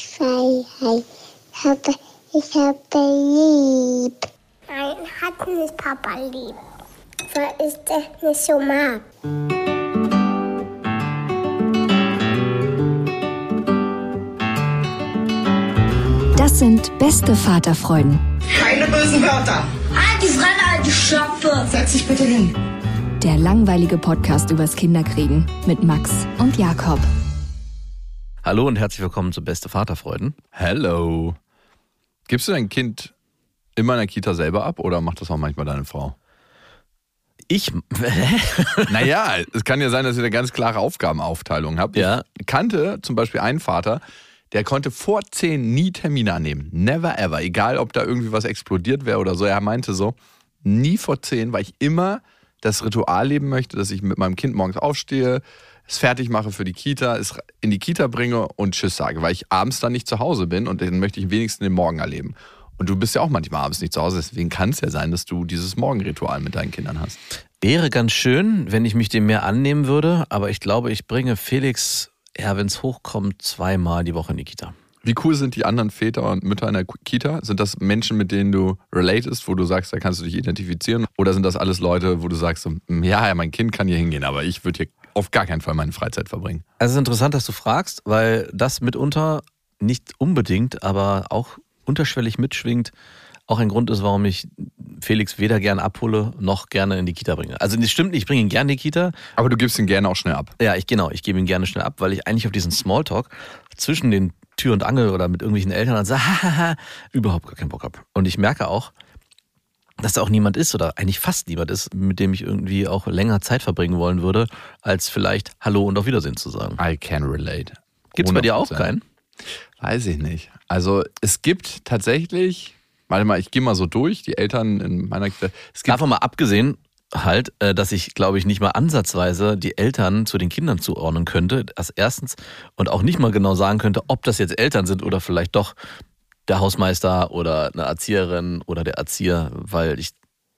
Freiheit. Ich habe, ich habe lieb. Nein, hat nicht Papa lieb. Weil ich das nicht so mag. Das sind beste Vaterfreuden. Keine bösen Wörter. Halt die Fremde, halt die Schöpfe. Setz dich bitte hin. Der langweilige Podcast übers Kinderkriegen mit Max und Jakob. Hallo und herzlich willkommen zu Beste Vaterfreuden. Hello. Gibst du dein Kind immer in der Kita selber ab oder macht das auch manchmal deine Frau? Ich, Naja, es kann ja sein, dass ihr eine ganz klare Aufgabenaufteilung habt. Ja. Ich kannte zum Beispiel einen Vater, der konnte vor zehn nie Termine annehmen. Never ever. Egal, ob da irgendwie was explodiert wäre oder so. Er meinte so, nie vor zehn, weil ich immer das Ritual leben möchte, dass ich mit meinem Kind morgens aufstehe, es fertig mache für die Kita, es in die Kita bringe und Tschüss sage, weil ich abends dann nicht zu Hause bin und dann möchte ich wenigstens den Morgen erleben. Und du bist ja auch manchmal abends nicht zu Hause, deswegen kann es ja sein, dass du dieses Morgenritual mit deinen Kindern hast. wäre ganz schön, wenn ich mich dem mehr annehmen würde, aber ich glaube, ich bringe Felix, ja, wenn es hochkommt, zweimal die Woche in die Kita. Wie cool sind die anderen Väter und Mütter in der Kita? Sind das Menschen, mit denen du relatest, wo du sagst, da kannst du dich identifizieren? Oder sind das alles Leute, wo du sagst, "Mm, ja, ja, mein Kind kann hier hingehen, aber ich würde hier auf gar keinen Fall meine Freizeit verbringen? Also es ist interessant, dass du fragst, weil das mitunter nicht unbedingt, aber auch unterschwellig mitschwingt, auch ein Grund ist, warum ich Felix weder gern abhole, noch gerne in die Kita bringe. Also das stimmt ich bringe ihn gerne in die Kita, Aber du gibst ihn gerne auch schnell ab. Ja, ich genau, ich gebe ihn gerne schnell ab, weil ich eigentlich auf diesen Smalltalk zwischen den Tür und Angel oder mit irgendwelchen Eltern und sage, hahaha, überhaupt gar keinen Bock habe. Und ich merke auch, dass da auch niemand ist oder eigentlich fast niemand ist, mit dem ich irgendwie auch länger Zeit verbringen wollen würde, als vielleicht Hallo und auf Wiedersehen zu sagen. I can relate. Gibt's bei dir auch 100%. keinen? Weiß ich nicht. Also es gibt tatsächlich, warte mal, ich gehe mal so durch, die Eltern in meiner. Es gibt Davon mal abgesehen, halt, äh, dass ich, glaube ich, nicht mal ansatzweise die Eltern zu den Kindern zuordnen könnte. Das erstens. Und auch nicht mal genau sagen könnte, ob das jetzt Eltern sind oder vielleicht doch der Hausmeister oder eine Erzieherin oder der Erzieher, weil ich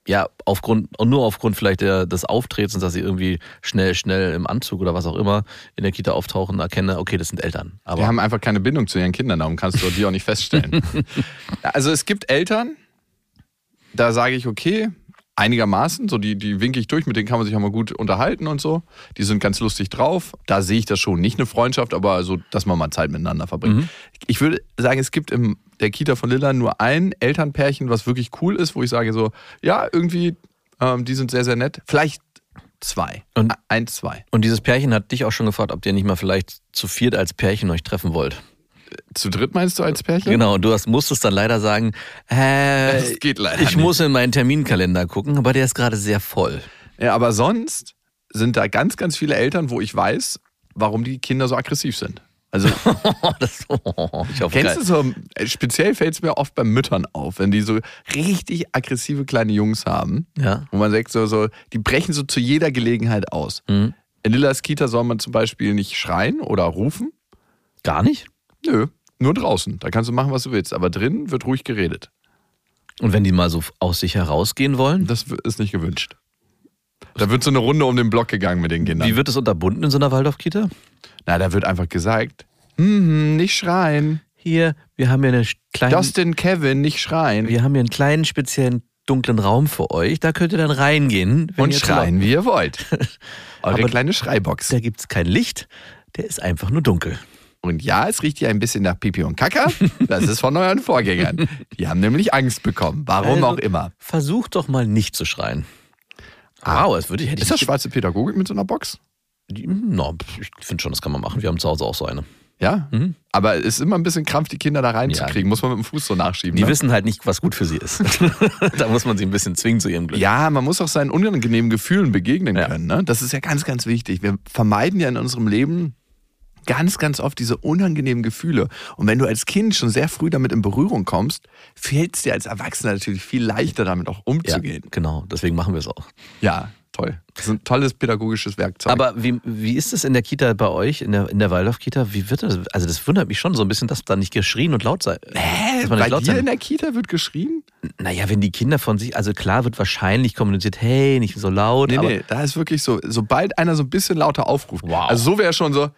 ja aufgrund und nur aufgrund vielleicht der, des Auftretens, dass sie irgendwie schnell, schnell im Anzug oder was auch immer in der Kita auftauchen, erkenne, okay, das sind Eltern. Aber Die haben einfach keine Bindung zu ihren Kindern, darum kannst du die auch nicht feststellen. also es gibt Eltern, da sage ich, okay, einigermaßen, so die, die winke ich durch, mit denen kann man sich auch mal gut unterhalten und so. Die sind ganz lustig drauf. Da sehe ich das schon. Nicht eine Freundschaft, aber so, dass man mal Zeit miteinander verbringt. Ich würde sagen, es gibt in der Kita von Lilla nur ein Elternpärchen, was wirklich cool ist, wo ich sage so, ja, irgendwie, ähm, die sind sehr, sehr nett. Vielleicht zwei. Und- Eins, zwei. und dieses Pärchen hat dich auch schon gefragt, ob ihr nicht mal vielleicht zu viert als Pärchen euch treffen wollt. Zu dritt meinst du als Pärchen? Genau, du hast, musstest dann leider sagen, äh, Das geht leider ich nicht. muss in meinen Terminkalender gucken, aber der ist gerade sehr voll. Ja, aber sonst sind da ganz, ganz viele Eltern, wo ich weiß, warum die Kinder so aggressiv sind. Also das, oh, ich hoffe, kennst du so, speziell fällt es mir oft bei Müttern auf, wenn die so richtig aggressive kleine Jungs haben, Ja. wo man sagt, so, so, die brechen so zu jeder Gelegenheit aus. Mhm. In Lillas Kita soll man zum Beispiel nicht schreien oder rufen. Gar nicht? Nö, nur draußen. Da kannst du machen, was du willst. Aber drinnen wird ruhig geredet. Und wenn die mal so aus sich herausgehen wollen, Das ist nicht gewünscht. Da wird so eine Runde um den Block gegangen mit den Kindern. wie wird es unterbunden in so einer Waldorf-Kita? Na, da wird einfach gesagt, hm, nicht schreien. Hier, wir haben hier eine kleine, Dustin, Kevin, nicht schreien. wir haben hier einen kleinen speziellen dunklen Raum für euch. Da könnt ihr dann reingehen. und schreien, wie ihr wollt. Eure Aber- kleine Schreibox. Da gibt es kein Licht, der ist einfach nur dunkel. Und ja, es riecht hier ein bisschen nach Pipi und Kaka. Das ist von euren Vorgängern. Die haben nämlich Angst bekommen. Warum Also- auch immer. Versucht doch mal nicht zu schreien. Wow, das würde ich, hätte Ist ich das schwarze Pädagogik mit so einer Box? No, ich finde schon, das kann man machen. Wir haben zu Hause auch so eine. Ja. Mhm. Aber es ist immer ein bisschen Krampf, die Kinder da reinzukriegen. Muss man mit dem Fuß so nachschieben. Die ne? wissen halt nicht, was gut für sie ist. da muss man sie ein bisschen zwingen zu ihrem Glück. Ja, man muss auch seinen unangenehmen Gefühlen begegnen Ja. können. Ne? Das ist ja ganz, ganz wichtig. Wir vermeiden ja in unserem Leben ganz, ganz oft diese unangenehmen Gefühle. Und wenn du als Kind schon sehr früh damit in Berührung kommst, fällt es dir als Erwachsener natürlich viel leichter, damit auch Ja, umzugehen. genau. Deswegen machen wir es auch. Ja, toll. Das ist ein tolles pädagogisches Werkzeug. Aber wie, wie ist es in der Kita bei euch, in der, in der Waldorf-Kita? Wie wird das? Also, das wundert mich schon so ein bisschen, dass da nicht geschrien und laut sei. Hä? dass man Bei laut dir sein- in der Kita wird geschrien? Naja, wenn die Kinder von sich, also klar wird wahrscheinlich kommuniziert, hey, nicht so laut. Nee, nee, da ist wirklich so, sobald einer so ein bisschen lauter aufruft. Wow. Also so wäre schon so,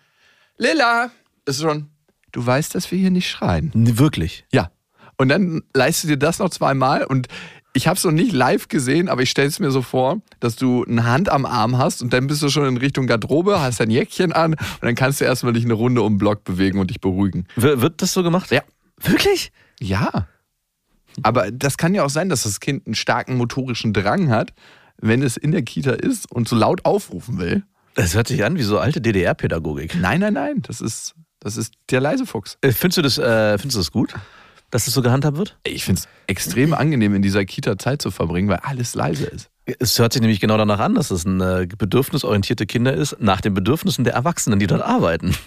Lilla, ist schon, du weißt, dass wir hier nicht schreien. Wirklich. Ja. Und dann leistest du dir das noch zweimal und ich habe es noch nicht live gesehen, aber ich stelle es mir so vor, dass du eine Hand am Arm hast und dann bist du schon in Richtung Garderobe, hast dein Jäckchen an und dann kannst du erstmal dich eine Runde um den Block bewegen und dich beruhigen. W wird das so gemacht? Ja. Wirklich? Ja. Aber das kann ja auch sein, dass das Kind einen starken motorischen Drang hat, wenn es in der Kita ist und so laut aufrufen will. Das hört sich an wie so alte DDR-Pädagogik. Nein, nein, nein, das ist, das ist der leise Fuchs. Äh, Findest du das, äh, findest du das gut, dass das so gehandhabt wird? Ich finde es extrem angenehm, in dieser Kita Zeit zu verbringen, weil alles leise ist. Es hört sich nämlich genau danach an, dass es eine bedürfnisorientierte Kinder ist, nach den Bedürfnissen der Erwachsenen, die dort arbeiten.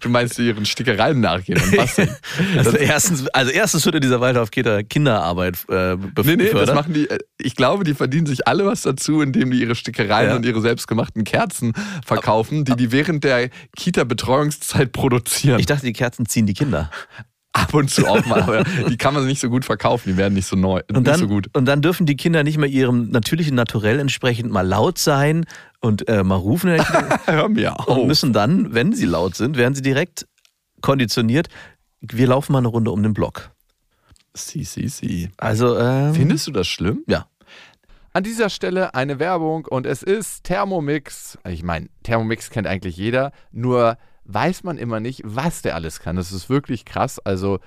Du meinst, die ihren Stickereien nachgehen und basteln. Also erstens, also erstens wird in dieser Waldorf-Kita Kinderarbeit äh, Nee, nee, das machen die. äh, Ich glaube, die verdienen sich alle was dazu, indem die ihre Stickereien Ja. und ihre selbstgemachten Kerzen verkaufen, die die während der Kita-Betreuungszeit produzieren. Ich dachte, die Kerzen ziehen die Kinder. Ab und zu auch mal, aber die kann man nicht so gut verkaufen, die werden nicht so neu, Und nicht dann, so gut. und dann dürfen die Kinder nicht mehr ihrem natürlichen Naturell entsprechend mal laut sein und äh, mal rufen Hör mir und auf. müssen dann, wenn sie laut sind, werden sie direkt konditioniert. Wir laufen mal eine Runde um den Block. Si, si, si. Also, ähm, Findest du das schlimm? ja. An dieser Stelle eine Werbung und es ist Thermomix. Ich meine, Thermomix kennt eigentlich jeder, nur weiß man immer nicht, was der alles kann. Das ist wirklich krass. Also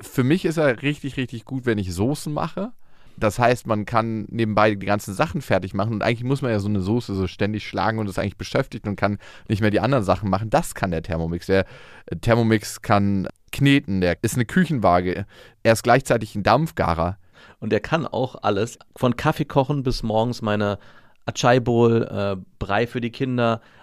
für mich ist er richtig, richtig gut, wenn ich Soßen mache. Das heißt, man kann nebenbei die ganzen Sachen fertig machen und eigentlich muss man ja so eine Soße so ständig schlagen und ist eigentlich beschäftigt und kann nicht mehr die anderen Sachen machen. Das kann der Thermomix. Der Thermomix kann kneten, der ist eine Küchenwaage. Er ist gleichzeitig ein Dampfgarer. Und der kann auch alles, von Kaffee kochen bis morgens meine Achai Bowl, äh, Brei für die Kinder,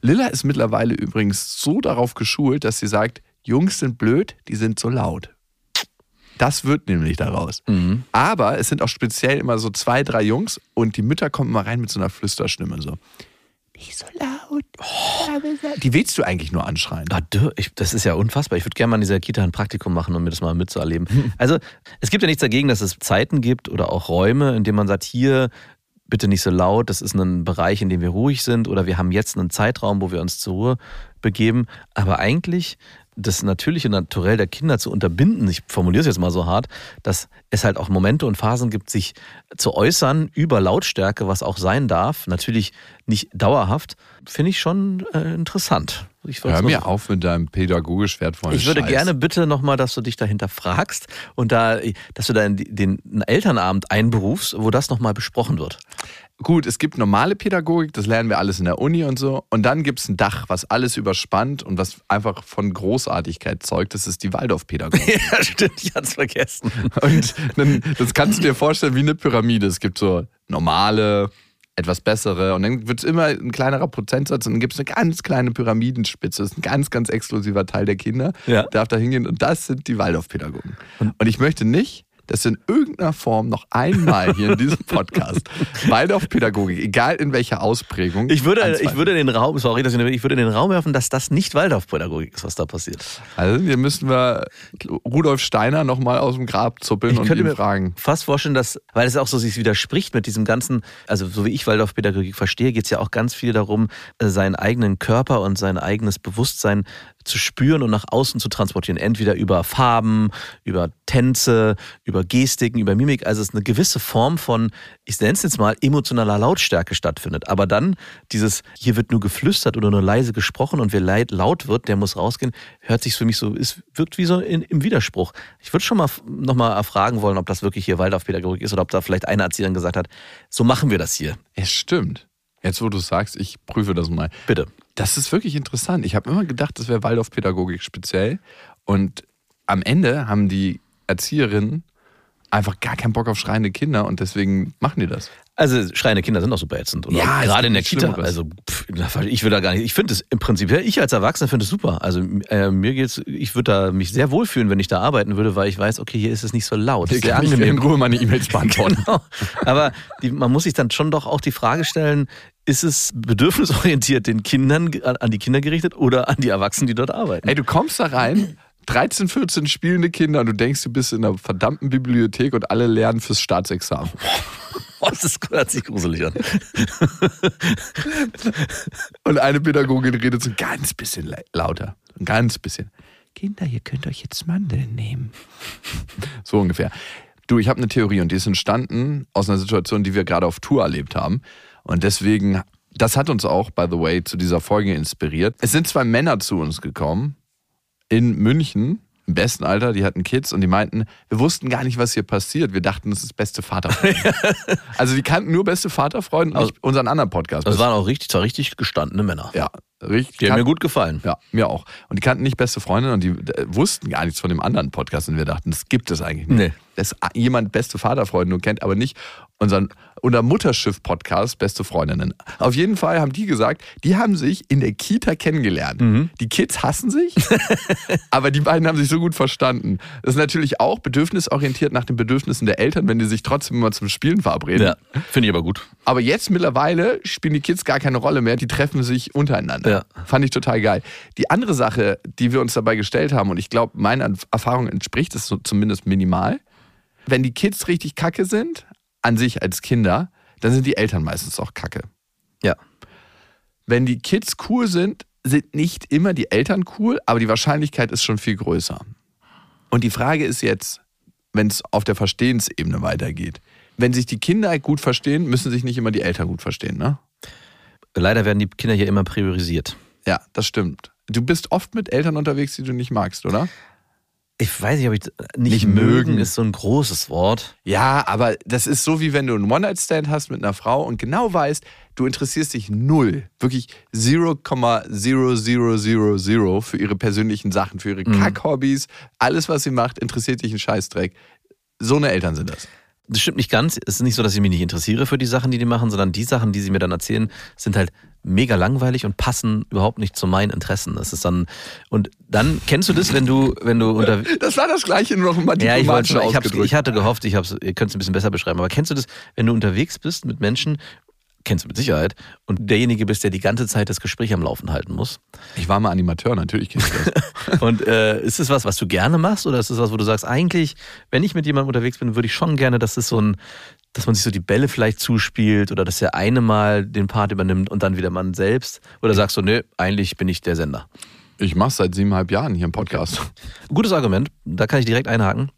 Lilla ist mittlerweile übrigens so darauf geschult, dass sie sagt, Jungs sind blöd, die sind so laut. Das wird nämlich daraus. Aber es sind auch speziell immer so zwei, drei Jungs und die Mütter kommen mal rein mit so einer Flüsterstimme so. Nicht so laut. Die willst du eigentlich nur anschreien. Ah, das ist ja unfassbar. Ich würde gerne mal in dieser Kita ein Praktikum machen, um mir das mal mitzuerleben. Also, es gibt ja nichts dagegen, dass es Zeiten gibt oder auch Räume, in denen man sagt, hier bitte nicht so laut, das ist ein Bereich, in dem wir ruhig sind oder wir haben jetzt einen Zeitraum, wo wir uns zur Ruhe begeben. Aber eigentlich das natürliche Naturell der Kinder zu unterbinden, ich formuliere es jetzt mal so hart, dass es halt auch Momente und Phasen gibt, sich zu äußern über Lautstärke, was auch sein darf, natürlich nicht dauerhaft, finde ich schon äh, interessant. Ich Hör mir so- auf mit deinem pädagogisch wertvollen ich würde Scheiß. gerne bitte nochmal, dass du dich dahinter fragst und da, dass du da den Elternabend einberufst, wo das nochmal besprochen wird. Gut, es gibt normale Pädagogik, das lernen wir alles in der Uni und so. Und dann gibt es ein Dach, was alles überspannt und was einfach von Großartigkeit zeugt. Das ist die Waldorfpädagogik. ja, stimmt, ich hatte es vergessen. Und dann, das kannst du dir vorstellen wie eine Pyramide. Es gibt so normale, etwas bessere und dann wird es immer ein kleinerer Prozentsatz und dann gibt es eine ganz kleine Pyramidenspitze. Das ist ein ganz, ganz exklusiver Teil der Kinder. Ja. Darf da hingehen und das sind die Waldorfpädagogen. Und, ich möchte nicht, dass in irgendeiner Form noch einmal hier in diesem Podcast Waldorfpädagogik, egal in welcher Ausprägung. Ich würde, anzweifeln. ich würde in den Raum, sorry, dass ich, ich würde in den Raum werfen, dass das nicht Waldorfpädagogik ist, was da passiert. Also hier müssen wir Rudolf Steiner nochmal aus dem Grab zuppeln Ich und könnte ihn mir fragen. fast vorstellen, dass, weil es auch so sich widerspricht mit diesem ganzen, also so wie ich Waldorfpädagogik verstehe, geht es ja auch ganz viel darum, äh, seinen eigenen Körper und sein eigenes Bewusstsein zu spüren und nach außen zu transportieren. Entweder über Farben, über Tänze, über Gestiken, über Mimik. Also es ist eine gewisse Form von, ich nenne es jetzt mal, emotionaler Lautstärke stattfindet. Aber dann dieses, hier wird nur geflüstert oder nur leise gesprochen und wer laut wird, der muss rausgehen, hört sich für mich so, es wirkt wie so in, im Widerspruch. Ich würde schon mal nochmal erfragen wollen, ob das wirklich hier Waldorfpädagogik ist oder ob da vielleicht eine Erzieherin gesagt hat, so machen wir das hier. Es stimmt. Jetzt, wo du sagst, ich prüfe das mal. Bitte. Das ist wirklich interessant. Ich habe immer gedacht, das wäre Waldorfpädagogik speziell. Und am Ende haben die Erzieherinnen einfach gar keinen Bock auf schreiende Kinder und deswegen machen die das. Also schreiende Kinder sind auch super ätzend. Oder Ja, gerade in der Kita. Also pff, ich will da gar nicht. Ich finde es im Prinzip, ich als Erwachsener finde es super. Also äh, mir geht's, ich würde da mich sehr wohlfühlen, wenn ich da arbeiten würde, weil ich weiß, okay, hier ist es nicht so laut. Sehr kann ich angenehm. in Ruhe meine E-Mails beantworten. Genau. Aber die, man muss sich dann schon doch auch die Frage stellen, ist es bedürfnisorientiert den Kindern, an, an die Kinder gerichtet oder an die Erwachsenen, die dort arbeiten? Ey, du kommst da rein, 13, 14 spielende Kinder und du denkst, du bist in einer verdammten Bibliothek und alle lernen fürs Staatsexamen. Oh, das ist, hört sich gruselig an. Und eine Pädagogin redet so ein ganz bisschen lauter. Ein ganz bisschen. Kinder, ihr könnt euch jetzt Mandeln nehmen. So ungefähr. Du, ich habe eine Theorie und die ist entstanden aus einer Situation, die wir gerade auf Tour erlebt haben. Und deswegen, das hat uns auch, by the way, zu dieser Folge inspiriert. Es sind zwei Männer zu uns gekommen in München, im besten Alter, die hatten Kids und die meinten, wir wussten gar nicht, was hier passiert. Wir dachten, das ist beste Vaterfreunde. also die kannten nur beste Vaterfreunde und nicht unseren anderen Podcast. Das waren auch richtig, zwar richtig gestandene Männer. ja, richtig. Die haben mir gut gefallen. Ja, mir auch. Und die kannten nicht beste Freunde und die äh, wussten gar nichts von dem anderen Podcast und wir dachten, das gibt es eigentlich nicht. Nee. Dass jemand beste Vaterfreunde nur kennt, aber nicht unseren unser Mutterschiff-Podcast Beste Freundinnen. Auf jeden Fall haben die gesagt, die haben sich in der Kita kennengelernt. Mhm. Die Kids hassen sich, aber die beiden haben sich so gut verstanden. Das ist natürlich auch bedürfnisorientiert nach den Bedürfnissen der Eltern, wenn die sich trotzdem immer zum Spielen verabreden. Ja, finde ich aber gut. Aber jetzt mittlerweile spielen die Kids gar keine Rolle mehr, die treffen sich untereinander. Ja. Fand ich total geil. Die andere Sache, die wir uns dabei gestellt haben, und ich glaube, meiner Erfahrung entspricht es so zumindest minimal, wenn die Kids richtig kacke sind, an sich als Kinder, dann sind die Eltern meistens auch kacke. Ja. Wenn die Kids cool sind, sind nicht immer die Eltern cool, aber die Wahrscheinlichkeit ist schon viel größer. Und die Frage ist jetzt, wenn es auf der Verstehensebene weitergeht. Wenn sich die Kinder gut verstehen, müssen sich nicht immer die Eltern gut verstehen, ne? Leider werden die Kinder hier immer priorisiert. Ja, das stimmt. Du bist oft mit Eltern unterwegs, die du nicht magst, oder? Ich weiß nicht, ob ich nicht, Nicht mögen mögen. ist so ein großes Wort. Ja, aber das ist so, wie wenn du einen One-Night-Stand hast mit einer Frau und genau weißt, du interessierst dich null, wirklich 0,0000 für ihre persönlichen Sachen, für ihre Kack-Hobbys. Alles, was sie macht, interessiert dich ein Scheißdreck. So eine Eltern sind das. Das stimmt nicht ganz. Es ist nicht so, dass ich mich nicht interessiere für die Sachen, die die machen, sondern die Sachen, die sie mir dann erzählen, sind halt mega langweilig und passen überhaupt nicht zu meinen Interessen. Das ist dann und dann kennst du das, wenn du wenn du unter Das war das Gleiche, nur noch mal ja, ich, wollte, ich, ich hatte gehofft, ich hab's, ihr könnt es ein bisschen besser beschreiben. Aber kennst du das, wenn du unterwegs bist mit Menschen, kennst du mit Sicherheit, und derjenige bist, der die ganze Zeit das Gespräch am Laufen halten muss? Ich war mal Animateur, natürlich kennst du das. Und äh, ist es was, was du gerne machst, oder ist es was, wo du sagst, eigentlich, wenn ich mit jemandem unterwegs bin, würde ich schon gerne, dass es so ein, dass man sich so die Bälle vielleicht zuspielt oder dass der eine mal den Part übernimmt und dann wieder man selbst? Oder sagst du, nö, eigentlich bin ich der Sender? Ich mach's seit siebeneinhalb Jahren hier im Podcast. Gutes Argument, da kann ich direkt einhaken.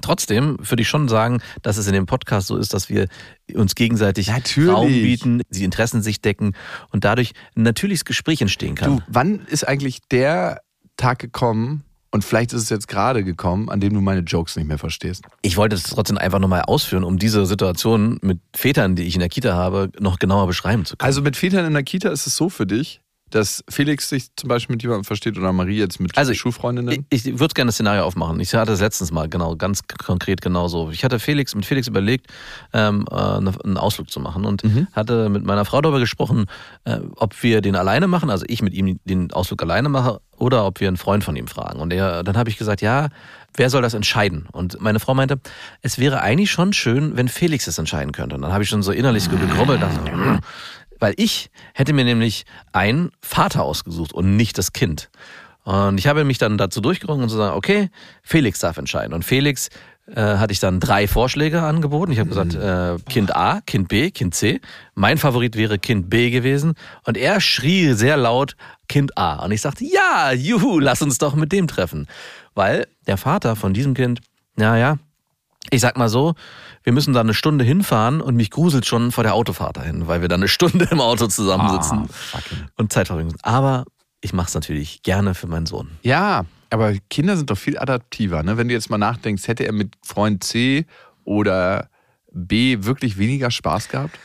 Trotzdem würde ich schon sagen, dass es in dem Podcast so ist, dass wir uns gegenseitig Natürlich. Raum bieten, die Interessen sich decken und dadurch ein natürliches Gespräch entstehen kann. Du, wann ist eigentlich der Tag gekommen, und vielleicht ist es jetzt gerade gekommen, an dem du meine Jokes nicht mehr verstehst? Ich wollte es trotzdem einfach nochmal ausführen, um diese Situation mit Vätern, die ich in der Kita habe, noch genauer beschreiben zu können. Also mit Vätern in der Kita ist es so für dich, dass Felix sich zum Beispiel mit jemandem versteht oder Marie jetzt mit Also ich- Schulfreundinnen? Ich, ich würde gerne das Szenario aufmachen. Ich hatte es letztens mal genau, ganz konkret genauso. Ich hatte Felix mit Felix überlegt, ähm, äh, ne- einen Ausflug zu machen und hatte mit meiner Frau darüber gesprochen, äh, ob wir den alleine machen, also ich mit ihm den Ausflug alleine mache, oder ob wir einen Freund von ihm fragen. Und er, dann habe ich gesagt, ja, wer soll das entscheiden? Und meine Frau meinte, es wäre eigentlich schon schön, wenn Felix es entscheiden könnte. Und dann habe ich schon so innerlich so gegrubbelt, dachte, "Hm." Weil ich hätte mir nämlich einen Vater ausgesucht und nicht das Kind. Und ich habe mich dann dazu durchgerungen und zu sagen, okay, Felix darf entscheiden. Und Felix äh, hatte ich dann drei Vorschläge angeboten. Ich habe gesagt, äh, Kind A, Kind B, Kind C. Mein Favorit wäre Kind B gewesen. Und er schrie sehr laut Kind A. Und ich sagte, ja, juhu, lass uns doch mit dem treffen. Weil der Vater von diesem Kind, naja, ich sag mal so, wir müssen da eine Stunde hinfahren und mich gruselt schon vor der Autofahrt dahin, weil wir da eine Stunde im Auto zusammensitzen Ah, und Zeit verbringen. Aber ich mache es natürlich gerne für meinen Sohn. Ja, aber Kinder sind doch viel adaptiver. Ne? Wenn du jetzt mal nachdenkst, hätte er mit Freund C oder B wirklich weniger Spaß gehabt?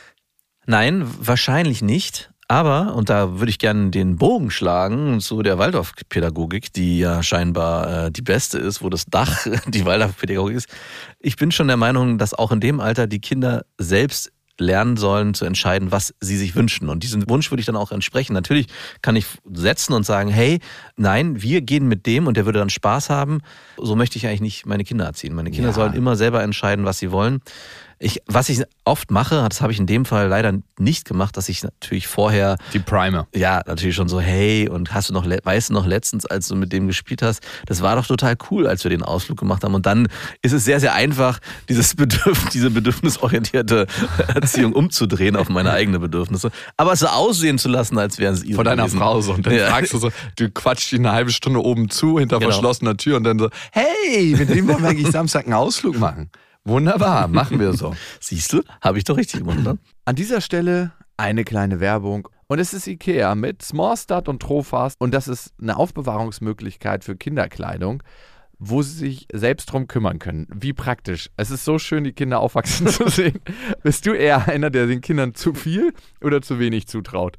Nein, wahrscheinlich nicht. Aber, und da würde ich gerne den Bogen schlagen zu der Waldorfpädagogik, die ja scheinbar äh, die beste ist, wo das Dach die Waldorfpädagogik ist. Ich bin schon der Meinung, dass auch in dem Alter die Kinder selbst lernen sollen zu entscheiden, was sie sich wünschen. Und diesen Wunsch würde ich dann auch entsprechen. Natürlich kann ich setzen und sagen, hey, nein, wir gehen mit dem und der würde dann Spaß haben. So möchte ich eigentlich nicht meine Kinder erziehen. Meine Kinder Ja. sollen immer selber entscheiden, was sie wollen. Ich, was ich oft mache, das habe ich in dem Fall leider nicht gemacht, dass ich natürlich vorher Die Primer. ja, natürlich schon so, hey, und hast du noch, weißt du noch letztens, als du mit dem gespielt hast, das war doch total cool, als wir den Ausflug gemacht haben. Und dann ist es sehr, sehr einfach, dieses Bedürf diese bedürfnisorientierte Erziehung umzudrehen auf meine eigenen Bedürfnisse. Aber es so aussehen zu lassen, als wären es ihre. Von deiner. Frau so. Und dann Ja. fragst du so, du quatschst die eine halbe Stunde oben zu, hinter Genau. verschlossener Tür und dann so, hey, mit dem wollen wir eigentlich Samstag einen Ausflug machen. Wunderbar, machen wir so. Siehst du? Habe ich doch richtig ne? An dieser Stelle eine kleine Werbung. Und es ist Ikea mit Smallstart und Trofast. Und das ist eine Aufbewahrungsmöglichkeit für Kinderkleidung, wo sie sich selbst drum kümmern können. Wie praktisch. Es ist so schön, die Kinder aufwachsen zu sehen. Bist du eher einer, der den Kindern zu viel oder zu wenig zutraut?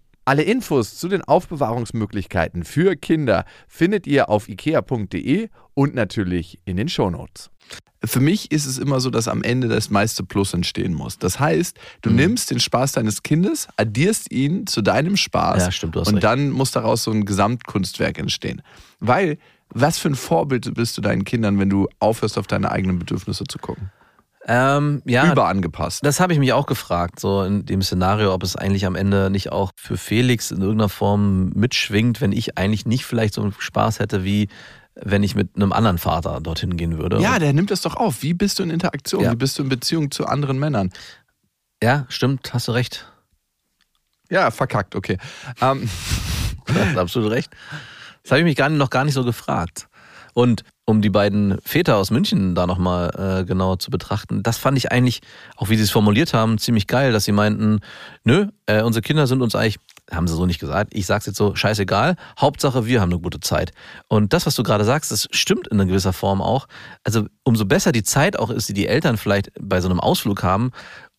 Alle Infos zu den Aufbewahrungsmöglichkeiten für Kinder findet ihr auf ikea.de und natürlich in den Shownotes. Für mich ist es immer so, dass am Ende das meiste Plus entstehen muss. Das heißt, du nimmst den Spaß deines Kindes, addierst ihn zu deinem Spaß Ja, stimmt, und recht. dann muss daraus so ein Gesamtkunstwerk entstehen. Weil, was für ein Vorbild bist du deinen Kindern, wenn du aufhörst, auf deine eigenen Bedürfnisse zu gucken? Ähm, ja, Überangepasst. das habe ich mich auch gefragt, so in dem Szenario, ob es eigentlich am Ende nicht auch für Felix in irgendeiner Form mitschwingt, wenn ich eigentlich nicht vielleicht so einen Spaß hätte, wie wenn ich mit einem anderen Vater dorthin gehen würde. Ja, der nimmt das doch auf. Wie bist du in Interaktion? Ja. Wie bist du in Beziehung zu anderen Männern? ja, stimmt, hast du recht. Ja, verkackt, okay. Ähm, Du hast absolut recht. Das habe ich mich gar nicht, noch gar nicht so gefragt. Und um die beiden Väter aus München da nochmal äh, genau zu betrachten, das fand ich eigentlich, auch wie sie es formuliert haben, ziemlich geil, dass sie meinten, nö, äh, unsere Kinder sind uns eigentlich, haben sie so nicht gesagt, ich sag's jetzt so, scheißegal, Hauptsache wir haben eine gute Zeit. Und das, was du gerade sagst, das stimmt in einer gewisser Form auch. Also umso besser die Zeit auch ist, die die Eltern vielleicht bei so einem Ausflug haben,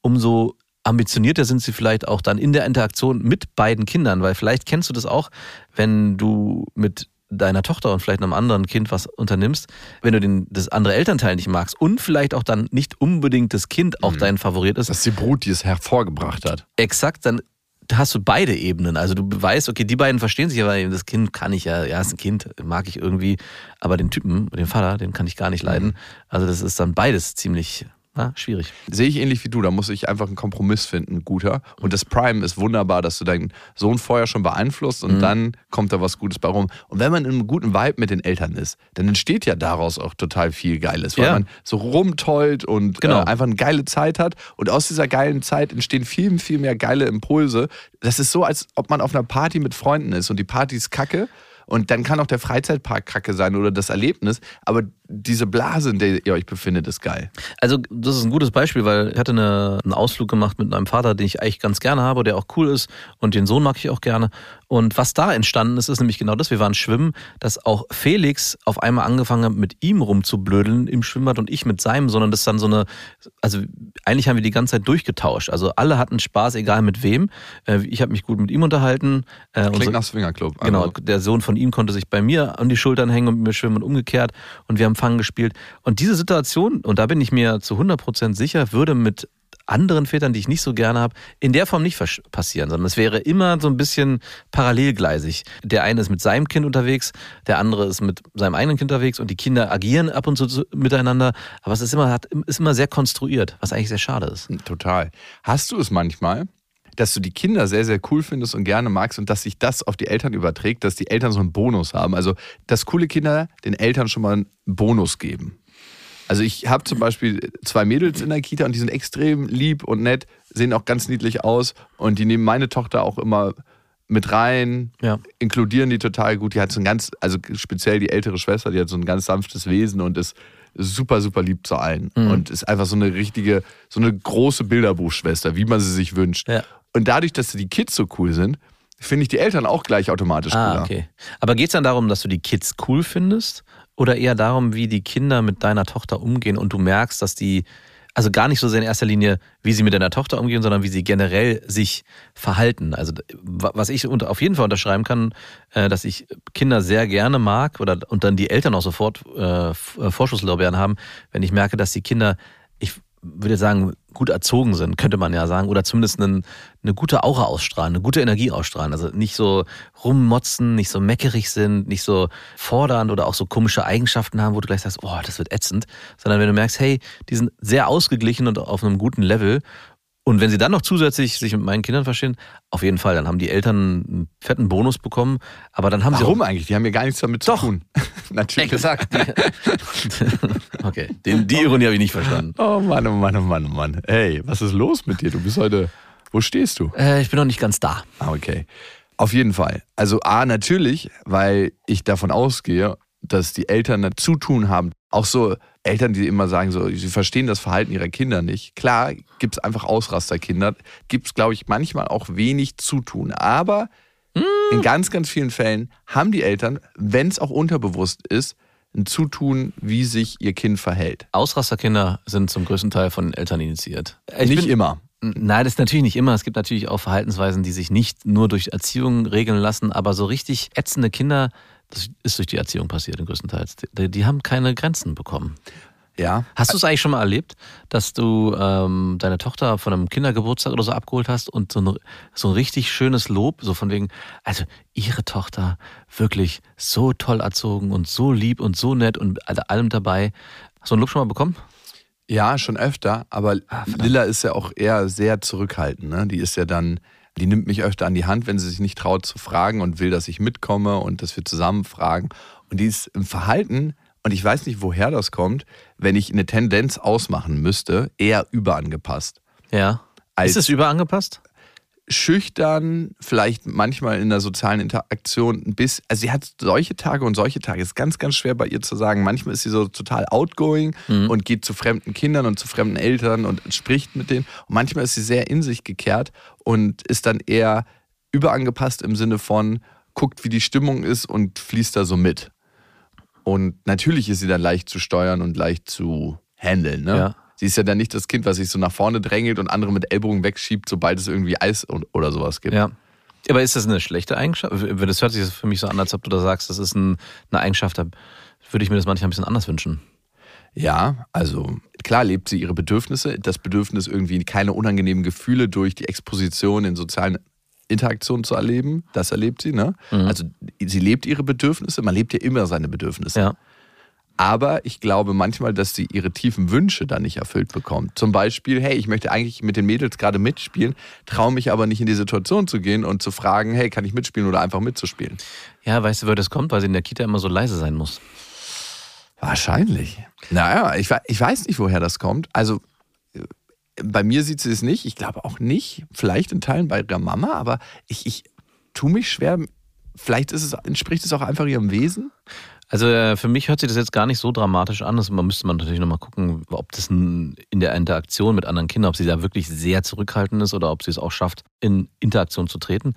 umso ambitionierter sind sie vielleicht auch dann in der Interaktion mit beiden Kindern, weil vielleicht kennst du das auch, wenn du mit deiner Tochter und vielleicht einem anderen Kind was unternimmst, wenn du den, das andere Elternteil nicht magst und vielleicht auch dann nicht unbedingt das Kind auch dein Favorit ist, das ist die Brut, die es hervorgebracht hat. exakt, dann hast du beide Ebenen. Also du weißt, okay, die beiden verstehen sich, aber das Kind kann ich ja, ja, ist ein Kind, mag ich irgendwie, aber den Typen, den Vater, den kann ich gar nicht leiden. Also das ist dann beides ziemlich Na, schwierig. Sehe ich ähnlich wie du, da muss ich einfach einen Kompromiss finden, ein guter. Und das Prime ist wunderbar, dass du deinen Sohn vorher schon beeinflusst und dann kommt da was Gutes bei rum. Und wenn man in einem guten Vibe mit den Eltern ist, dann entsteht ja daraus auch total viel Geiles, weil Ja. man so rumtollt und Genau. äh, einfach eine geile Zeit hat. Und aus dieser geilen Zeit entstehen viel, viel mehr geile Impulse. Das ist so, als ob man auf einer Party mit Freunden ist und die Party ist kacke. Und dann kann auch der Freizeitpark kacke sein oder das Erlebnis. Aber diese Blase, in der ihr euch befindet, ist geil. Also das ist ein gutes Beispiel, weil ich hatte eine, einen Ausflug gemacht mit meinem Vater, den ich eigentlich ganz gerne habe, der auch cool ist und den Sohn mag ich auch gerne. Und was da entstanden ist, ist nämlich genau das. Wir waren schwimmen, dass auch Felix auf einmal angefangen hat, mit ihm rumzublödeln im Schwimmbad und ich mit seinem, sondern das dann so eine, also eigentlich haben wir die ganze Zeit durchgetauscht. Also alle hatten Spaß, egal mit wem. Äh, Ich habe mich gut mit ihm unterhalten. Äh, Klingt unsere- nach Swingerclub. Genau, Also, der Sohn von ihm konnte sich bei mir an die Schultern hängen und mit mir schwimmen und umgekehrt. Und wir haben Fangen gespielt. Und diese Situation, und da bin ich mir zu 100% sicher, würde mit anderen Vätern, die ich nicht so gerne habe, in der Form nicht passieren, sondern es wäre immer so ein bisschen parallelgleisig. Der eine ist mit seinem Kind unterwegs, der andere ist mit seinem eigenen Kind unterwegs und die Kinder agieren ab und zu miteinander, aber es ist immer, ist immer sehr konstruiert, was eigentlich sehr schade ist. Total. Hast du es manchmal, dass du die Kinder sehr, sehr cool findest und gerne magst und dass sich das auf die Eltern überträgt, dass die Eltern so einen Bonus haben? Also, dass coole Kinder den Eltern schon mal einen Bonus geben. Also ich habe zum Beispiel zwei Mädels in der Kita und die sind extrem lieb und nett, sehen auch ganz niedlich aus und die nehmen meine Tochter auch immer mit rein, Ja. inkludieren die total gut. Die hat so ein ganz, also speziell die ältere Schwester, die hat so ein ganz sanftes Wesen und ist super, super lieb zu allen. Mhm. Und ist einfach so eine richtige, so eine große Bilderbuchschwester, wie man sie sich wünscht. Ja. Und dadurch, dass die Kids so cool sind, finde ich die Eltern auch gleich automatisch cooler. Ah, okay. Aber geht es dann darum, dass du die Kids cool findest? Oder eher darum, wie die Kinder mit deiner Tochter umgehen und du merkst, dass die, also gar nicht so sehr in erster Linie, wie sie mit deiner Tochter umgehen, sondern wie sie generell sich verhalten. Also wa- was ich auf jeden Fall unterschreiben kann, äh, dass ich Kinder sehr gerne mag oder und dann die Eltern auch sofort äh, äh, Vorschusslorbeeren haben, wenn ich merke, dass die Kinder, ich würde sagen, gut erzogen sind, könnte man ja sagen, oder zumindest einen, eine gute Aura ausstrahlen, eine gute Energie ausstrahlen. Also nicht so rummotzen, nicht so meckerig sind, nicht so fordernd oder auch so komische Eigenschaften haben, wo du gleich sagst, oh, das wird ätzend, sondern wenn du merkst, hey, die sind sehr ausgeglichen und auf einem guten Level. Und wenn sie dann noch zusätzlich sich mit meinen Kindern verstehen, auf jeden Fall, dann haben die Eltern einen fetten Bonus bekommen, aber dann haben sie Warum eigentlich? Die haben ja gar nichts damit Doch. zu tun. Natürlich. Exakt. okay, den, die Ironie habe ich nicht verstanden. Oh Mann, oh Mann, oh Mann, oh Mann. Hey, was ist los mit dir? Du bist heute. Wo stehst du? Äh, ich bin noch nicht ganz da. Ah, okay. Auf jeden Fall. Also A, natürlich, weil ich davon ausgehe, dass die Eltern ein Zutun haben. Auch so Eltern, die immer sagen, so, sie verstehen das Verhalten ihrer Kinder nicht. Klar, gibt es einfach Ausrasterkinder. Gibt es, glaube ich, manchmal auch wenig Zutun. Aber in ganz, ganz vielen Fällen haben die Eltern, wenn es auch unterbewusst ist, ein Zutun, wie sich ihr Kind verhält. Ausrasterkinder sind zum größten Teil von Eltern initiiert. Ich nicht bin- immer. Nein, das ist natürlich nicht immer. Es gibt natürlich auch Verhaltensweisen, die sich nicht nur durch Erziehung regeln lassen, aber so richtig ätzende Kinder, das ist durch die Erziehung passiert, im größten Teil. Die, die haben keine Grenzen bekommen. Ja. Hast du es eigentlich schon mal erlebt, dass du ähm, deine Tochter von einem Kindergeburtstag oder so abgeholt hast und so ein, so ein richtig schönes Lob, so von wegen, also ihre Tochter wirklich so toll erzogen und so lieb und so nett und allem dabei. Hast du ein Lob schon mal bekommen? Ja, schon öfter, aber Lilla ist ja auch eher sehr zurückhaltend. Ne? Die ist ja dann, die nimmt mich öfter an die Hand, wenn sie sich nicht traut zu fragen und will, dass ich mitkomme und dass wir zusammen fragen. Und die ist im Verhalten, und ich weiß nicht, woher das kommt, wenn ich eine Tendenz ausmachen müsste, eher überangepasst. Ja. Ist es überangepasst? Schüchtern, vielleicht manchmal in der sozialen Interaktion ein bisschen. Also sie hat solche Tage und solche Tage. Ist ganz, ganz schwer bei ihr zu sagen. Manchmal ist sie so total outgoing und geht zu fremden Kindern und zu fremden Eltern und spricht mit denen. Und manchmal ist sie sehr in sich gekehrt und ist dann eher überangepasst im Sinne von guckt, wie die Stimmung ist und fließt da so mit. Und natürlich ist sie dann leicht zu steuern und leicht zu handeln. Ne? Ja. Sie ist ja dann nicht das Kind, was sich so nach vorne drängelt und andere mit Ellbogen wegschiebt, sobald es irgendwie Eis oder sowas gibt. Ja. Aber ist das eine schlechte Eigenschaft? Das hört sich für mich so an, als ob du da sagst, das ist ein, eine Eigenschaft, da würde ich mir das manchmal ein bisschen anders wünschen. Ja, also klar lebt sie ihre Bedürfnisse. Das Bedürfnis, irgendwie keine unangenehmen Gefühle durch die Exposition in sozialen Interaktionen zu erleben, das erlebt sie. Ne? Also sie lebt ihre Bedürfnisse. Man lebt ja immer seine Bedürfnisse. Ja. Aber ich glaube manchmal, dass sie ihre tiefen Wünsche dann nicht erfüllt bekommt. Zum Beispiel, hey, ich möchte eigentlich mit den Mädels gerade mitspielen, traue mich aber nicht in die Situation zu gehen und zu fragen, hey, kann ich mitspielen oder einfach mitzuspielen. Ja, weißt du, woher das kommt? Weil sie in der Kita immer so leise sein muss. Wahrscheinlich. Naja, ich, ich weiß nicht, woher das kommt. Also bei mir sieht sie es nicht. Ich glaube auch nicht. Vielleicht in Teilen bei ihrer Mama, aber ich, ich tue mich schwer. Vielleicht es, entspricht es auch einfach ihrem Wesen. Also äh, für mich hört sich das jetzt gar nicht so dramatisch an. Das müsste man natürlich nochmal gucken, ob das in der Interaktion mit anderen Kindern, ob sie da wirklich sehr zurückhaltend ist oder ob sie es auch schafft, in Interaktion zu treten.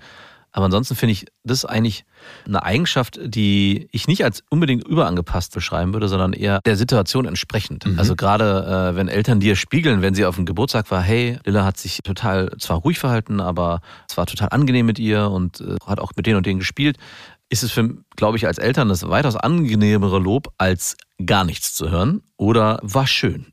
Aber ansonsten finde ich das eigentlich eine Eigenschaft, die ich nicht als unbedingt überangepasst beschreiben würde, sondern eher der Situation entsprechend. Also gerade äh, wenn Eltern dir spiegeln, wenn sie auf dem Geburtstag war, hey, Lilla hat sich total zwar ruhig verhalten, aber es war total angenehm mit ihr und äh, hat auch mit denen und denen gespielt, ist es für, glaube ich, als Eltern das weitaus angenehmere Lob, als gar nichts zu hören oder war schön.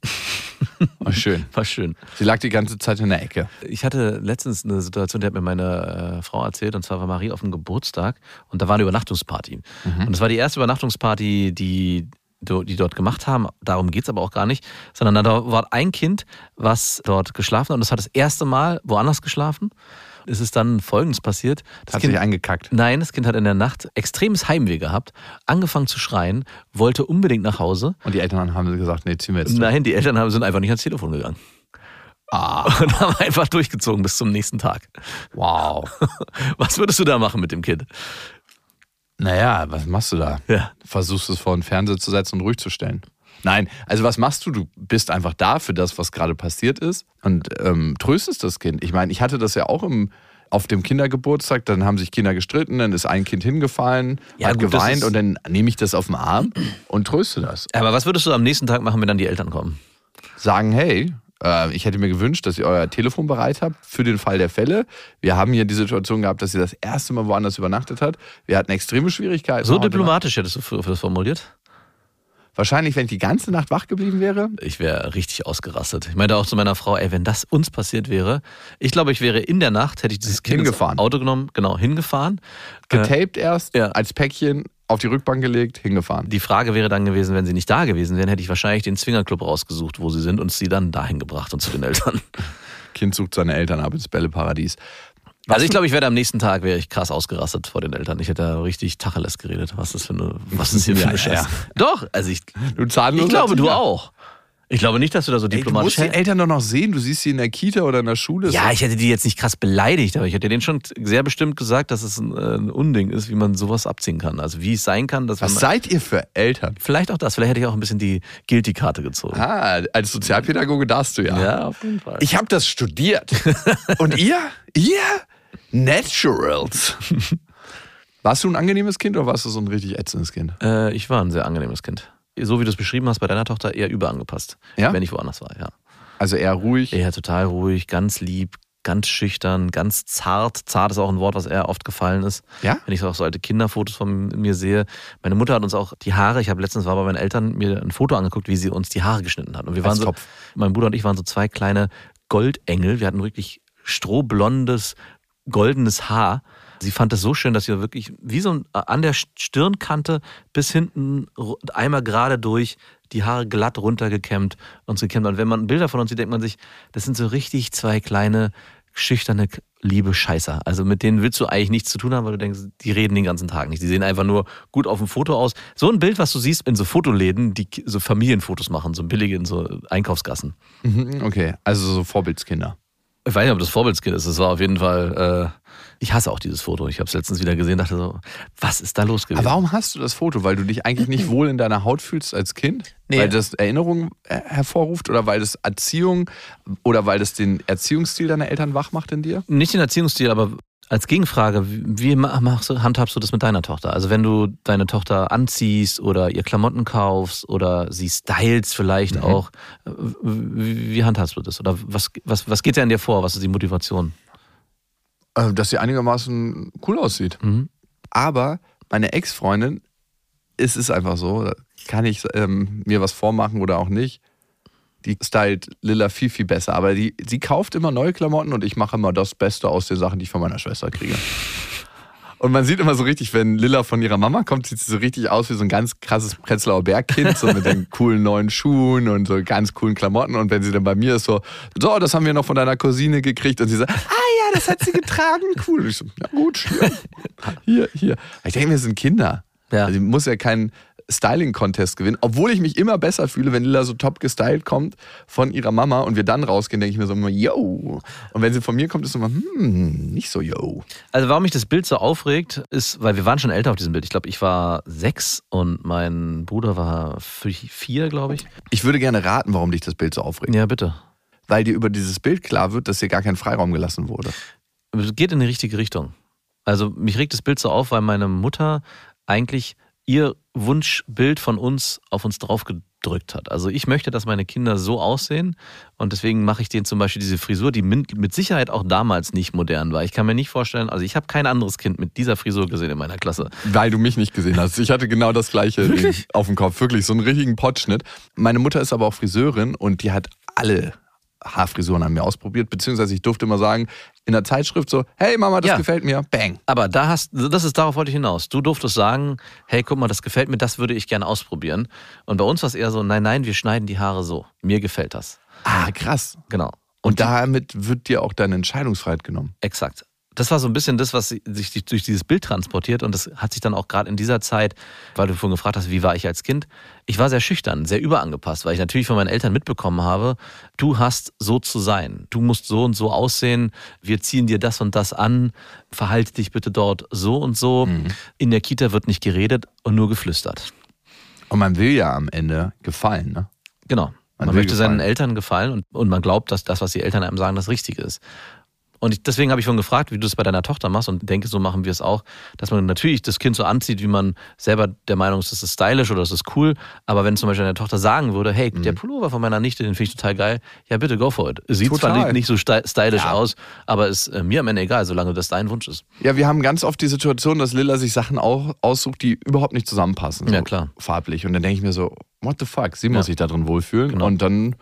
Oh, schön. War schön. Sie lag die ganze Zeit in der Ecke. Ich hatte letztens eine Situation, die hat mir meine äh, Frau erzählt, und zwar war Marie auf dem Geburtstag und da war eine Übernachtungsparty. Und das war die erste Übernachtungsparty, die die dort gemacht haben. Darum geht's aber auch gar nicht, sondern da war ein Kind, was dort geschlafen hat und das hat das erste Mal woanders geschlafen. Es ist dann Folgendes passiert. Das Hat kind, sich eingekackt. Nein, das Kind hat in der Nacht extremes Heimweh gehabt, angefangen zu schreien, wollte unbedingt nach Hause. Und die Eltern haben gesagt, nee, ziehen wir jetzt. Nein, die Eltern haben- sind einfach nicht ans Telefon gegangen. Ah, Und haben einfach durchgezogen bis zum nächsten Tag. wow. Was würdest du da machen mit dem Kind? Naja, was machst du da? Ja. Versuchst es vor den Fernseher zu setzen und ruhig zu stellen. Nein, also was machst du? Du bist einfach da für das, was gerade passiert ist und ähm, tröstest das Kind. Ich meine, ich hatte das ja auch im, auf dem Kindergeburtstag, dann haben sich Kinder gestritten, dann ist ein Kind hingefallen, Ja, hat gut, geweint und dann nehme ich das auf den Arm und tröste das. Aber was würdest du am nächsten Tag machen, wenn dann die Eltern kommen? Sagen, hey, äh, ich hätte mir gewünscht, dass ihr euer Telefon bereit habt für den Fall der Fälle. Wir haben hier die Situation gehabt, dass sie das erste Mal woanders übernachtet hat. Wir hatten extreme Schwierigkeiten. So diplomatisch hättest du das formuliert? Wahrscheinlich, wenn ich die ganze Nacht wach geblieben wäre. Ich wäre richtig ausgerastet. Ich meinte auch zu meiner Frau, ey, wenn das uns passiert wäre, ich glaube, ich wäre in der Nacht, hätte ich dieses Kind Hingefahren. Auto genommen, genau, hingefahren. Äh, Getaped erst, ja. als Päckchen auf die Rückbank gelegt, hingefahren. die Frage wäre dann gewesen, wenn sie nicht da gewesen wären, hätte ich wahrscheinlich den Zwingerclub rausgesucht, wo sie sind und sie dann dahin gebracht und zu den Eltern. Kind sucht seine Eltern ab ins Bälleparadies. Also ich glaube, ich wäre am nächsten Tag wäre ich krass ausgerastet vor den Eltern. Ich hätte da richtig Tacheles geredet. Was ist das für eine, was ist hier für eine Scheiße? Doch, also ich, Du ich glaube, du auch. Ich glaube nicht, dass du da so Ey, du diplomatisch musst die Eltern doch noch sehen. Du siehst sie in der Kita oder in der Schule. Ja, ich hätte die jetzt nicht krass beleidigt, aber ich hätte denen schon sehr bestimmt gesagt, dass es ein, äh, ein Unding ist, wie man sowas abziehen kann. Also wie es sein kann, dass Was man, seid ihr für Eltern? vielleicht auch das, vielleicht hätte ich auch ein bisschen die Guilty-Karte gezogen. Ah, als Sozialpädagoge darfst du ja. Ja, auf jeden Fall. Ich habe das studiert. Und ihr? Ihr? Naturals. Warst du ein angenehmes Kind oder warst du so ein richtig ätzendes Kind? äh, ich war ein sehr angenehmes Kind. So wie du es beschrieben hast, bei deiner Tochter eher überangepasst. Ja? Wenn ich woanders war, ja. Also eher ruhig. Eher total ruhig, ganz lieb, ganz schüchtern, ganz zart. Zart ist auch ein Wort, was eher oft gefallen ist. Ja? Wenn ich auch so alte Kinderfotos von mir sehe. Meine Mutter hat uns auch die Haare, ich habe letztens war bei meinen Eltern mir ein Foto angeguckt, wie sie uns die Haare geschnitten hat. Und wir Als waren so, Topf. mein Bruder und ich waren so zwei kleine Goldengel. Wir hatten wirklich strohblondes, goldenes Haar. Sie fand es so schön, dass sie wirklich wie so an der Stirnkante bis hinten einmal gerade durch die Haare glatt runtergekämmt und so gekämmt. Und wenn man Bilder von uns sieht, denkt man sich, das sind so richtig zwei kleine, schüchterne, liebe Scheißer. Also mit denen willst du eigentlich nichts zu tun haben, weil du denkst, die reden den ganzen Tag nicht. Die sehen einfach nur gut auf dem Foto aus. So ein Bild, was du siehst in so Fotoläden, die so Familienfotos machen, so billige in so Einkaufsgassen. Mhm, Okay, also so Vorbildskinder. Ich weiß nicht, ob das Vorbildskind ist. Es war auf jeden Fall. Äh, ich hasse auch dieses Foto. Ich habe es letztens wieder gesehen, dachte so, was ist da los gewesen? Aber warum hast du das Foto? Weil du dich eigentlich nicht wohl in deiner Haut fühlst als Kind? Nee. Weil das Erinnerungen äh, hervorruft oder weil das Erziehung oder weil das den Erziehungsstil deiner Eltern wach macht in dir? Nicht den Erziehungsstil, aber als Gegenfrage, wie wie ma- machst du, handhabst du das mit deiner Tochter? Also wenn du deine Tochter anziehst oder ihr Klamotten kaufst oder sie stylst vielleicht auch, äh, wie, wie handhabst du das? Oder was, was, was geht dir an dir vor? Was ist die Motivation? Äh, Dass sie einigermaßen cool aussieht. Mhm. Aber meine Ex-Freundin, es ist einfach so, kann ich ähm, mir was vormachen oder auch nicht. Die stylt Lilla viel, viel besser. Aber die, sie kauft immer neue Klamotten und ich mache immer das Beste aus den Sachen, die ich von meiner Schwester kriege. Und man sieht immer so richtig, wenn Lilla von ihrer Mama kommt, sieht sie so richtig aus wie so ein ganz krasses Prenzlauer Bergkind, so mit den coolen neuen Schuhen und so ganz coolen Klamotten. Und wenn sie dann bei mir ist, so, so, das haben wir noch von deiner Cousine gekriegt. Und sie sagt, ah ja, das hat sie getragen, cool. Und ich so, ja gut, hier, hier, hier. Ich denke, wir sind Kinder. Ja. Also, muss ja keinen Styling-Contest gewinnen, obwohl ich mich immer besser fühle, wenn Lilla so top gestylt kommt von ihrer Mama und wir dann rausgehen, denke ich mir so immer, yo. Und wenn sie von mir kommt, ist es immer, hm, nicht so yo. Also warum mich das Bild so aufregt, ist, weil wir waren schon älter auf diesem Bild. Ich glaube, ich war sechs und mein Bruder war vier, glaube ich. Ich würde gerne raten, warum dich das Bild so aufregt. Ja, bitte. Weil dir über dieses Bild klar wird, dass dir gar kein Freiraum gelassen wurde. Es geht in die richtige Richtung. Also mich regt das Bild so auf, weil meine Mutter eigentlich ihr Wunschbild von uns auf uns draufgedrückt hat. Also ich möchte, dass meine Kinder so aussehen und deswegen mache ich denen zum Beispiel diese Frisur, die mit Sicherheit auch damals nicht modern war. Ich kann mir nicht vorstellen, also ich habe kein anderes Kind mit dieser Frisur gesehen in meiner Klasse. Weil du mich nicht gesehen hast. Ich hatte genau das gleiche auf dem Kopf, wirklich so einen richtigen Potschnitt. Meine Mutter ist aber auch Friseurin und die hat alle Haarfrisuren an mir ausprobiert, beziehungsweise ich durfte immer sagen, in der Zeitschrift so, hey Mama, das Ja. gefällt mir, bang. Aber da hast, das ist darauf wollte ich hinaus. Du durftest sagen, hey, guck mal, das gefällt mir, das würde ich gerne ausprobieren. Und bei uns war es eher so, nein, nein, wir schneiden die Haare so. Mir gefällt das. Ah, krass. Genau. Und damit wird dir auch deine Entscheidungsfreiheit genommen. Exakt. Das war so ein bisschen das, was sich durch dieses Bild transportiert. Und das hat sich dann auch gerade in dieser Zeit, weil du vorhin gefragt hast, wie war ich als Kind? Ich war sehr schüchtern, sehr überangepasst, weil ich natürlich von meinen Eltern mitbekommen habe, du hast so zu sein. Du musst so und so aussehen. Wir ziehen dir das und das an. Verhalte dich bitte dort so und so. In der Kita wird nicht geredet und nur geflüstert. Und man will ja am Ende gefallen, ne? Genau. Man Man, möchte seinen gefallen. Eltern gefallen und, und man glaubt, dass das, was die Eltern einem sagen, das Richtige ist. Und deswegen habe ich schon gefragt, wie du es bei deiner Tochter machst und denke, so machen wir es auch, dass man natürlich das Kind so anzieht, wie man selber der Meinung ist, das ist stylisch oder das ist cool. Aber wenn zum Beispiel deine Tochter sagen würde, hey, Mhm. der Pullover von meiner Nichte, den finde ich total geil, ja bitte go for it. Sieht zwar Total. nicht, nicht so sty- stylisch Ja. aus, aber ist äh, mir am Ende egal, solange das dein Wunsch ist. Ja, wir haben ganz oft die Situation, dass Lilla sich Sachen auch aussucht, die überhaupt nicht zusammenpassen. So Ja, klar. Farblich. Und dann denke ich mir so, what the fuck? Sie muss Ja. sich da drin wohlfühlen. Genau. Und dann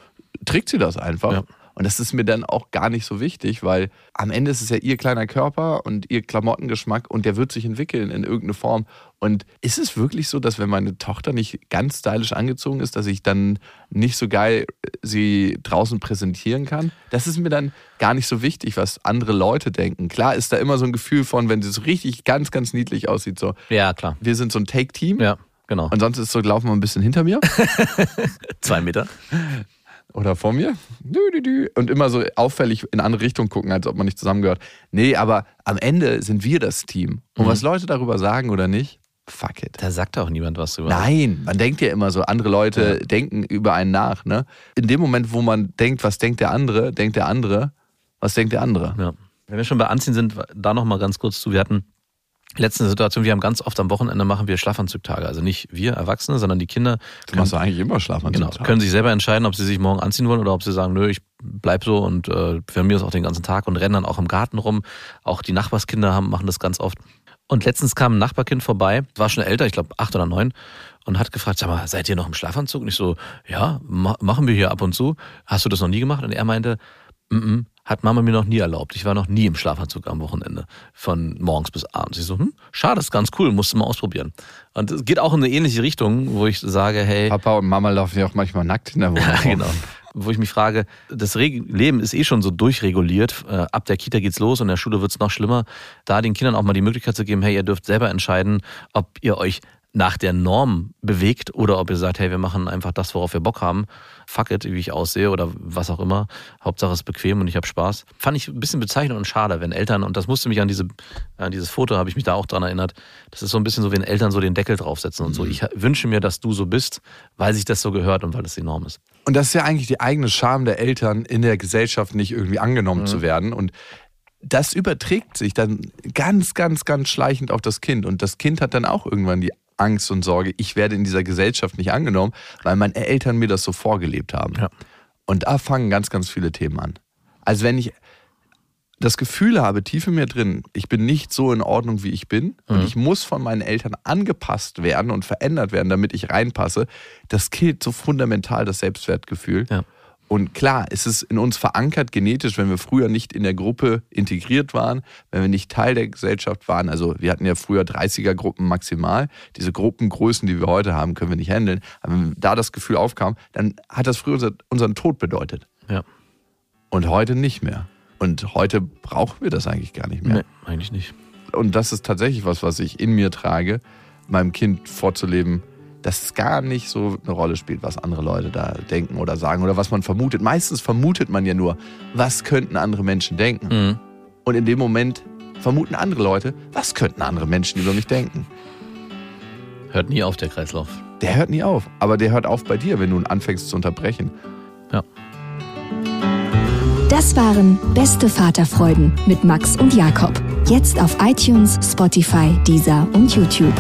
trägt sie das einfach. Ja. Und das ist mir dann auch gar nicht so wichtig, weil am Ende ist es ja ihr kleiner Körper und ihr Klamottengeschmack und der wird sich entwickeln in irgendeine Form. Und ist es wirklich so, dass wenn meine Tochter nicht ganz stylisch angezogen ist, dass ich dann nicht so geil sie draußen präsentieren kann? Das ist mir dann gar nicht so wichtig, was andere Leute denken. Klar ist da immer so ein Gefühl von, wenn sie so richtig ganz, ganz niedlich aussieht, so, Ja, klar. wir sind so ein Take-Team. Ja, genau. Und sonst ist so, laufen wir ein bisschen hinter mir Zwei Meter. Oder vor mir. Und immer so auffällig in andere Richtung gucken, als ob man nicht zusammengehört. Nee, aber am Ende sind wir das Team. Und was Leute darüber sagen oder nicht, fuck it. Da sagt auch niemand was drüber. Nein, man denkt ja immer so, andere Leute denken über einen nach. Ne? In dem Moment, wo man denkt, was denkt der andere, denkt der andere, was denkt der andere. Ja. Wenn wir schon bei Anziehen sind, da noch mal ganz kurz zu. Wir hatten letzte Situation, wir haben ganz oft am Wochenende machen wir Schlafanzugtage. Also nicht wir Erwachsene, sondern die Kinder Du machst doch eigentlich immer Schlafanzug. genau, können sich selber entscheiden, ob sie sich morgen anziehen wollen oder ob sie sagen, nö, ich bleib so und äh, für mir ist auch den ganzen Tag und rennen dann auch im Garten rum. Auch die Nachbarskinder haben, machen das ganz oft. Und letztens kam ein Nachbarkind vorbei, war schon älter, ich glaube acht oder neun, und hat gefragt, sag mal, seid ihr noch im Schlafanzug? Und ich so, ja, ma machen wir hier ab und zu. Hast du das noch nie gemacht? Und er meinte, mm -mm, hat Mama mir noch nie erlaubt. Ich war noch nie im Schlafanzug am Wochenende, von morgens bis abends. Ich so, hm, schade, ist ganz cool, musst du mal ausprobieren. Und es geht auch in eine ähnliche Richtung, wo ich sage, hey, Papa und Mama laufen ja auch manchmal nackt in der Wohnung. ja, genau. Wo ich mich frage, das Reg- Leben ist eh schon so durchreguliert. Äh, Ab der Kita geht's los und in der Schule wird's noch schlimmer. Da den Kindern auch mal die Möglichkeit zu geben, hey, ihr dürft selber entscheiden, ob ihr euch nach der Norm bewegt oder ob ihr sagt, hey, wir machen einfach das, worauf wir Bock haben. Fuck it, wie ich aussehe oder was auch immer. Hauptsache es ist bequem und ich habe Spaß. Fand ich ein bisschen bezeichnend und schade, wenn Eltern, und das musste mich an diese, an dieses Foto, habe ich mich da auch dran erinnert, das ist so ein bisschen so, wenn Eltern so den Deckel draufsetzen und so. Ich wünsche mir, dass du so bist, weil sich das so gehört und weil das die Norm ist. Und das ist ja eigentlich die eigene Scham der Eltern, in der Gesellschaft nicht irgendwie angenommen zu werden. Und das überträgt sich dann ganz, ganz, ganz schleichend auf das Kind. Und das Kind hat dann auch irgendwann die Angst und Sorge, ich werde in dieser Gesellschaft nicht angenommen, weil meine Eltern mir das so vorgelebt haben. Ja. Und da fangen ganz, ganz viele Themen an. Also wenn ich das Gefühl habe, tief in mir drin, ich bin nicht so in Ordnung, wie ich bin und ich muss von meinen Eltern angepasst werden und verändert werden, damit ich reinpasse, das killt so fundamental das Selbstwertgefühl. Ja. Und klar, es ist in uns verankert genetisch, wenn wir früher nicht in der Gruppe integriert waren, wenn wir nicht Teil der Gesellschaft waren. Also wir hatten ja früher 30er-Gruppen maximal. Diese Gruppengrößen, die wir heute haben, können wir nicht handeln. Aber wenn da das Gefühl aufkam, dann hat das früher unseren Tod bedeutet. Ja. Und heute nicht mehr. Und heute brauchen wir das eigentlich gar nicht mehr. Nee, eigentlich nicht. Und das ist tatsächlich was, was ich in mir trage, meinem Kind vorzuleben, dass es gar nicht so eine Rolle spielt, was andere Leute da denken oder sagen oder was man vermutet. Meistens vermutet man ja nur, was könnten andere Menschen denken. Mhm. Und in dem Moment vermuten andere Leute, was könnten andere Menschen über mich denken. Hört nie auf, der Kreislauf. Der hört nie auf. Aber der hört auf bei dir, wenn du ihn anfängst zu unterbrechen. Ja. Das waren Beste Vaterfreuden mit Max und Jakob. Jetzt auf iTunes, Spotify, Deezer und YouTube.